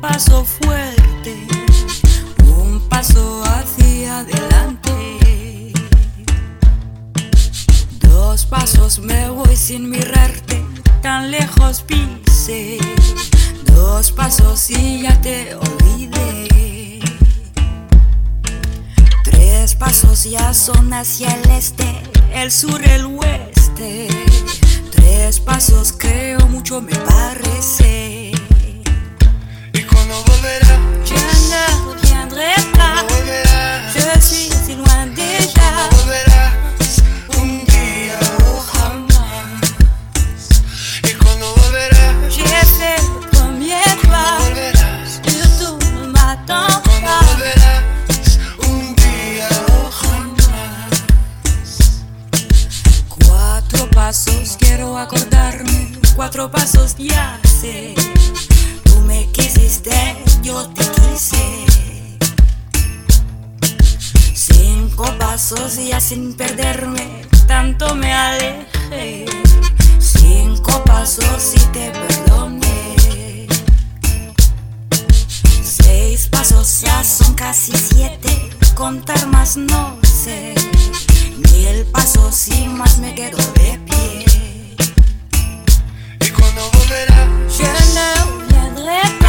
paso fuerte, un paso hacia adelante. Dos pasos me voy sin mirarte, tan lejos pise. Dos pasos y ya te olvidé. Tres pasos ya son hacia el este, el sur, el oeste. Tres pasos creo mucho me parece. ¿Y cuando volverá? Je ne reviendrai pas. ¿Cuándo volverás? Je suis si. Un día o jamás. ¿Y cuando volverás? J'ai fait le premier pas. Volverás. Surtout ne m'attends ¿Cuándo pas. volverás? Un día o jamás. Cuatro pasos quiero acordarme. Cuatro pasos ya sé. Pasos ya sin perderme, tanto me alejé. Cinco pasos y te perdoné. Seis pasos ya son casi siete, contar más no sé. Mil pasos y más me quedo de pie. ¿Y cuando volverás? Je ne reviendrai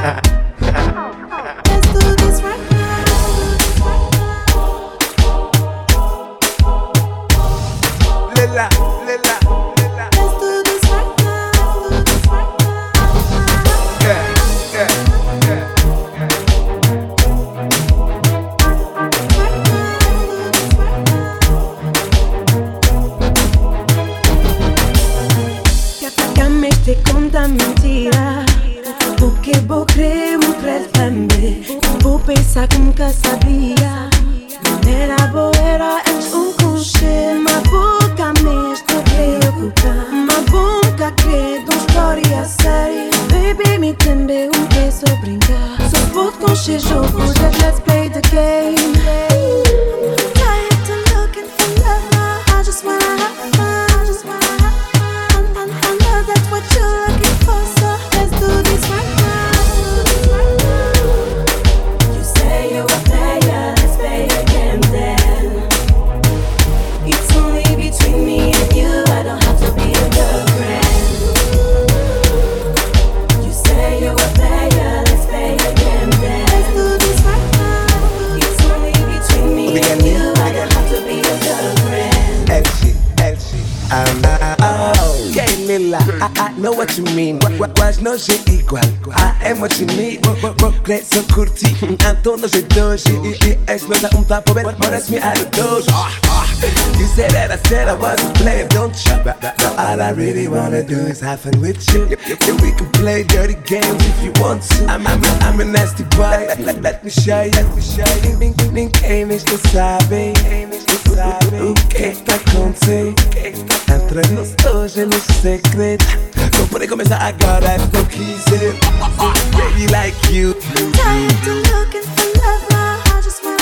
ha ha ha me out of doors. You said that I said I wasn't playing, don't you? All I really wanna do is have fun with you. Yeah, we can play dirty games if you want to. I'm, I'm, a, I'm a nasty boy. Let, let, let me show you. Let me show you. Ninguém me sabe. O que está acontecendo? Entre nós hoje no segredo. Não pode começar agora, é o que eu quiser. Baby, like you. I'm tired of looking for love now. I just wanna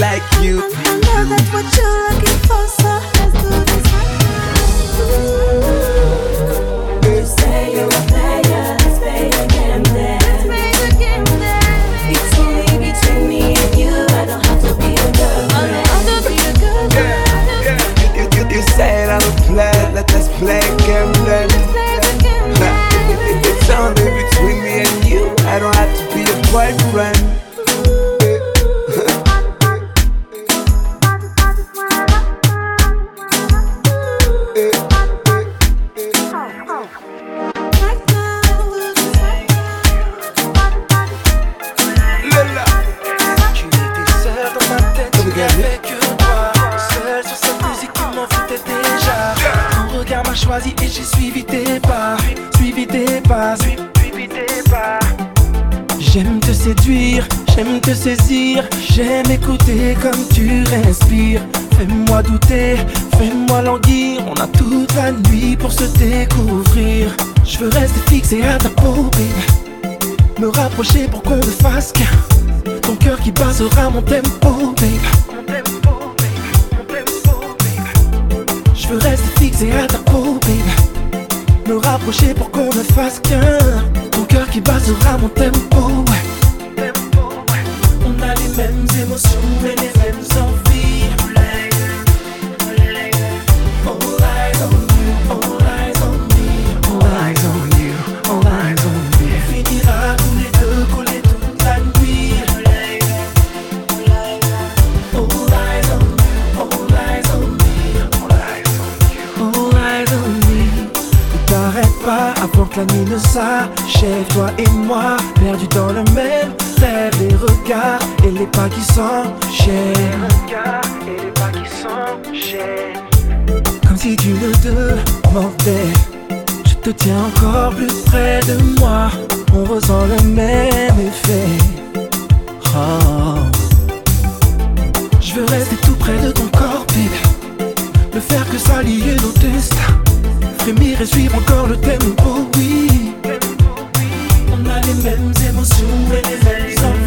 like you. I know that's what you're looking for, so let's do this right now. You say you're a player, play, let us play gambling. It's only between me and you. I don't have to be your boyfriend. Ton regard m'a choisi et j'ai suivi tes pas. Suivi tes pas, suivi tes pas. J'aime te séduire, j'aime te saisir. J'aime écouter comme tu respires. Fais-moi douter, fais-moi languir. On a toute la nuit pour se découvrir. Je veux rester fixé à ta peau, baby. Me rapprocher pour qu'on ne fasse qu'un. Ton cœur qui bat sera mon tempo, baby. Je veux rester fixé à ta peau, baby. Me rapprocher pour qu'on ne fasse qu'un. Ton cœur qui bat sera mon tempo. On a les mêmes émotions et les la nuit ne s'achève, toi et moi, perdus dans le même rêve, les regards et les pas qui s'enchaînent. Les regards et les pas qui s'enchaînent. Comme si tu le demandais, je te tiens encore plus près de moi, on ressent le même effet. Oh. Je veux rester tout près de ton corps, baby, ne faire que s'allier nos destins frémir et suivre encore le tempo, oui. On a les mêmes émotions et les mêmes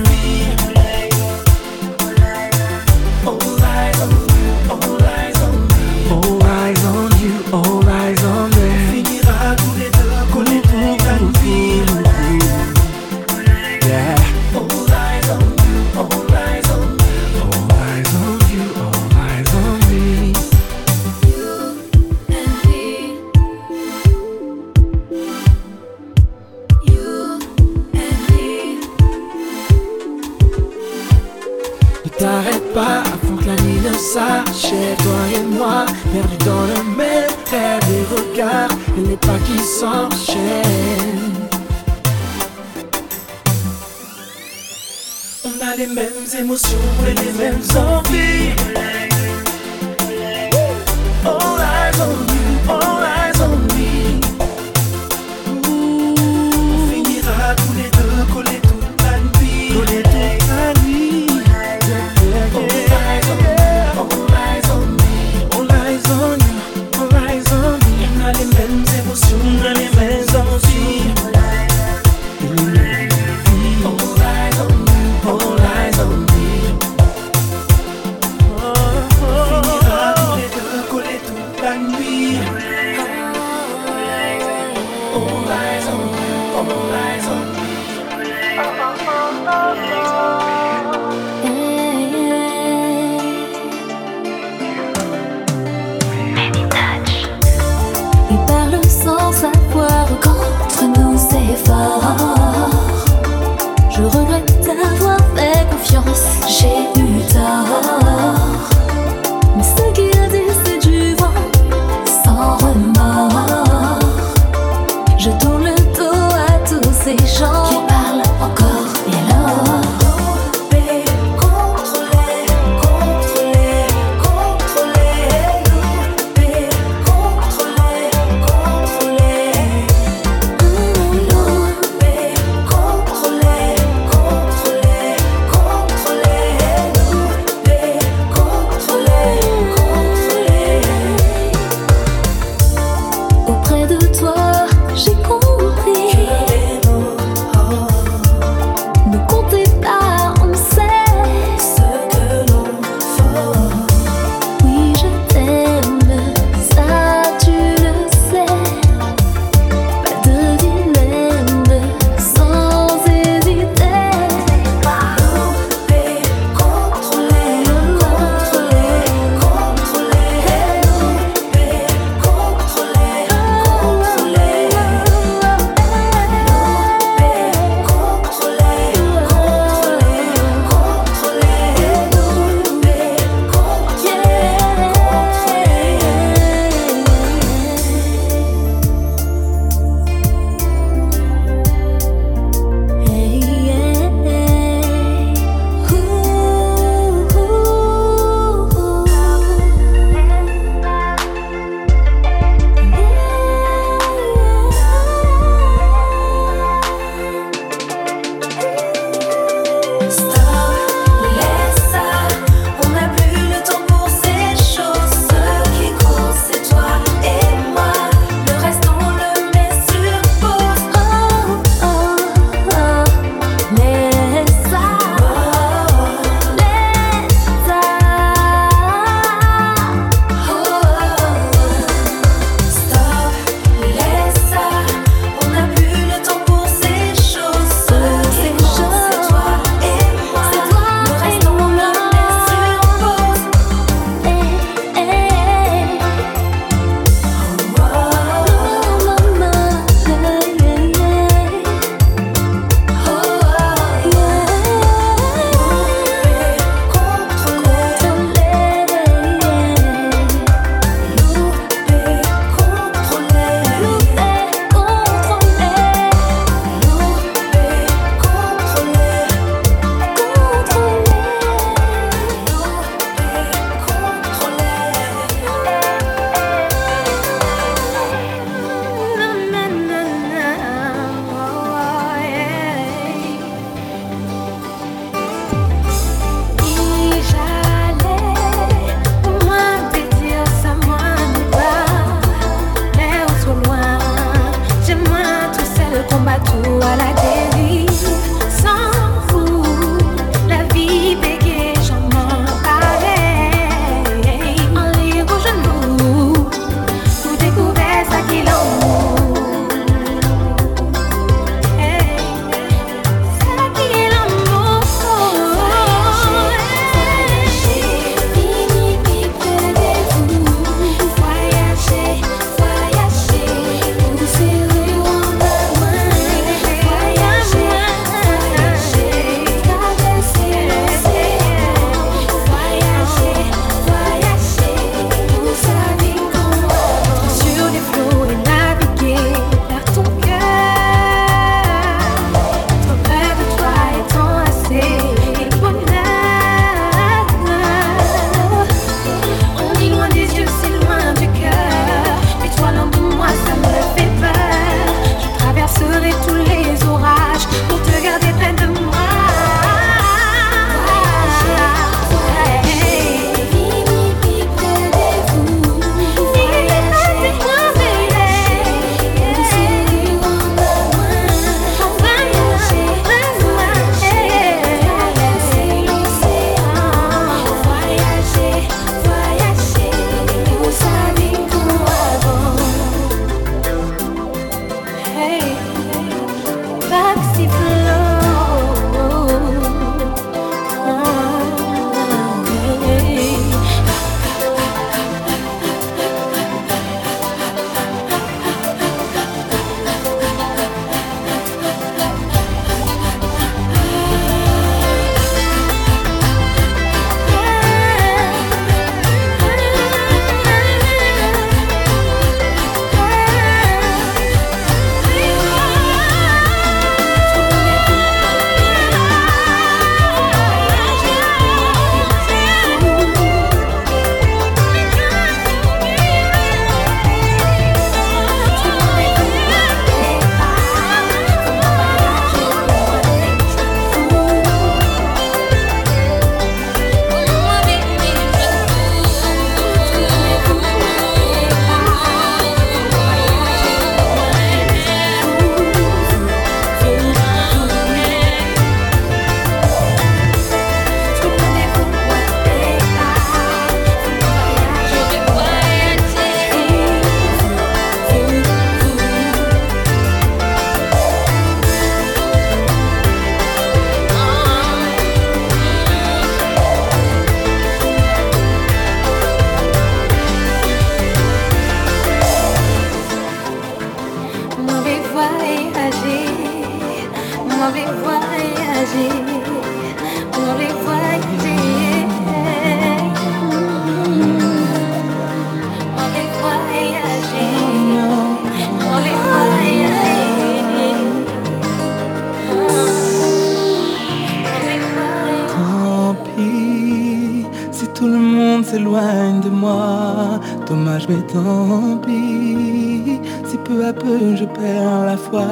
s'éloigne de moi. Dommage, mais tant pis. Si peu à peu je perds la foi,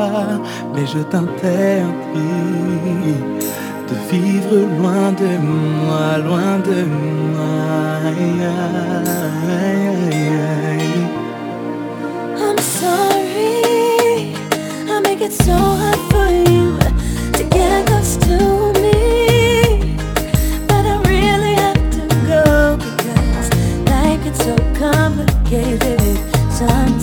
mais je t'interdis de vivre loin de moi, loin de moi. I'm sorry, I make it so hard for you to get. gelerek sen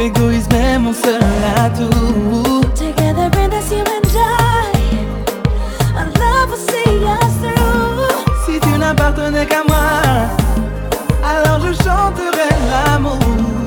L'égoïsme est mon seul atout. Together in this you and I, our love will see us through. Si tu n'appartenais qu'à moi, alors je chanterai l'amour.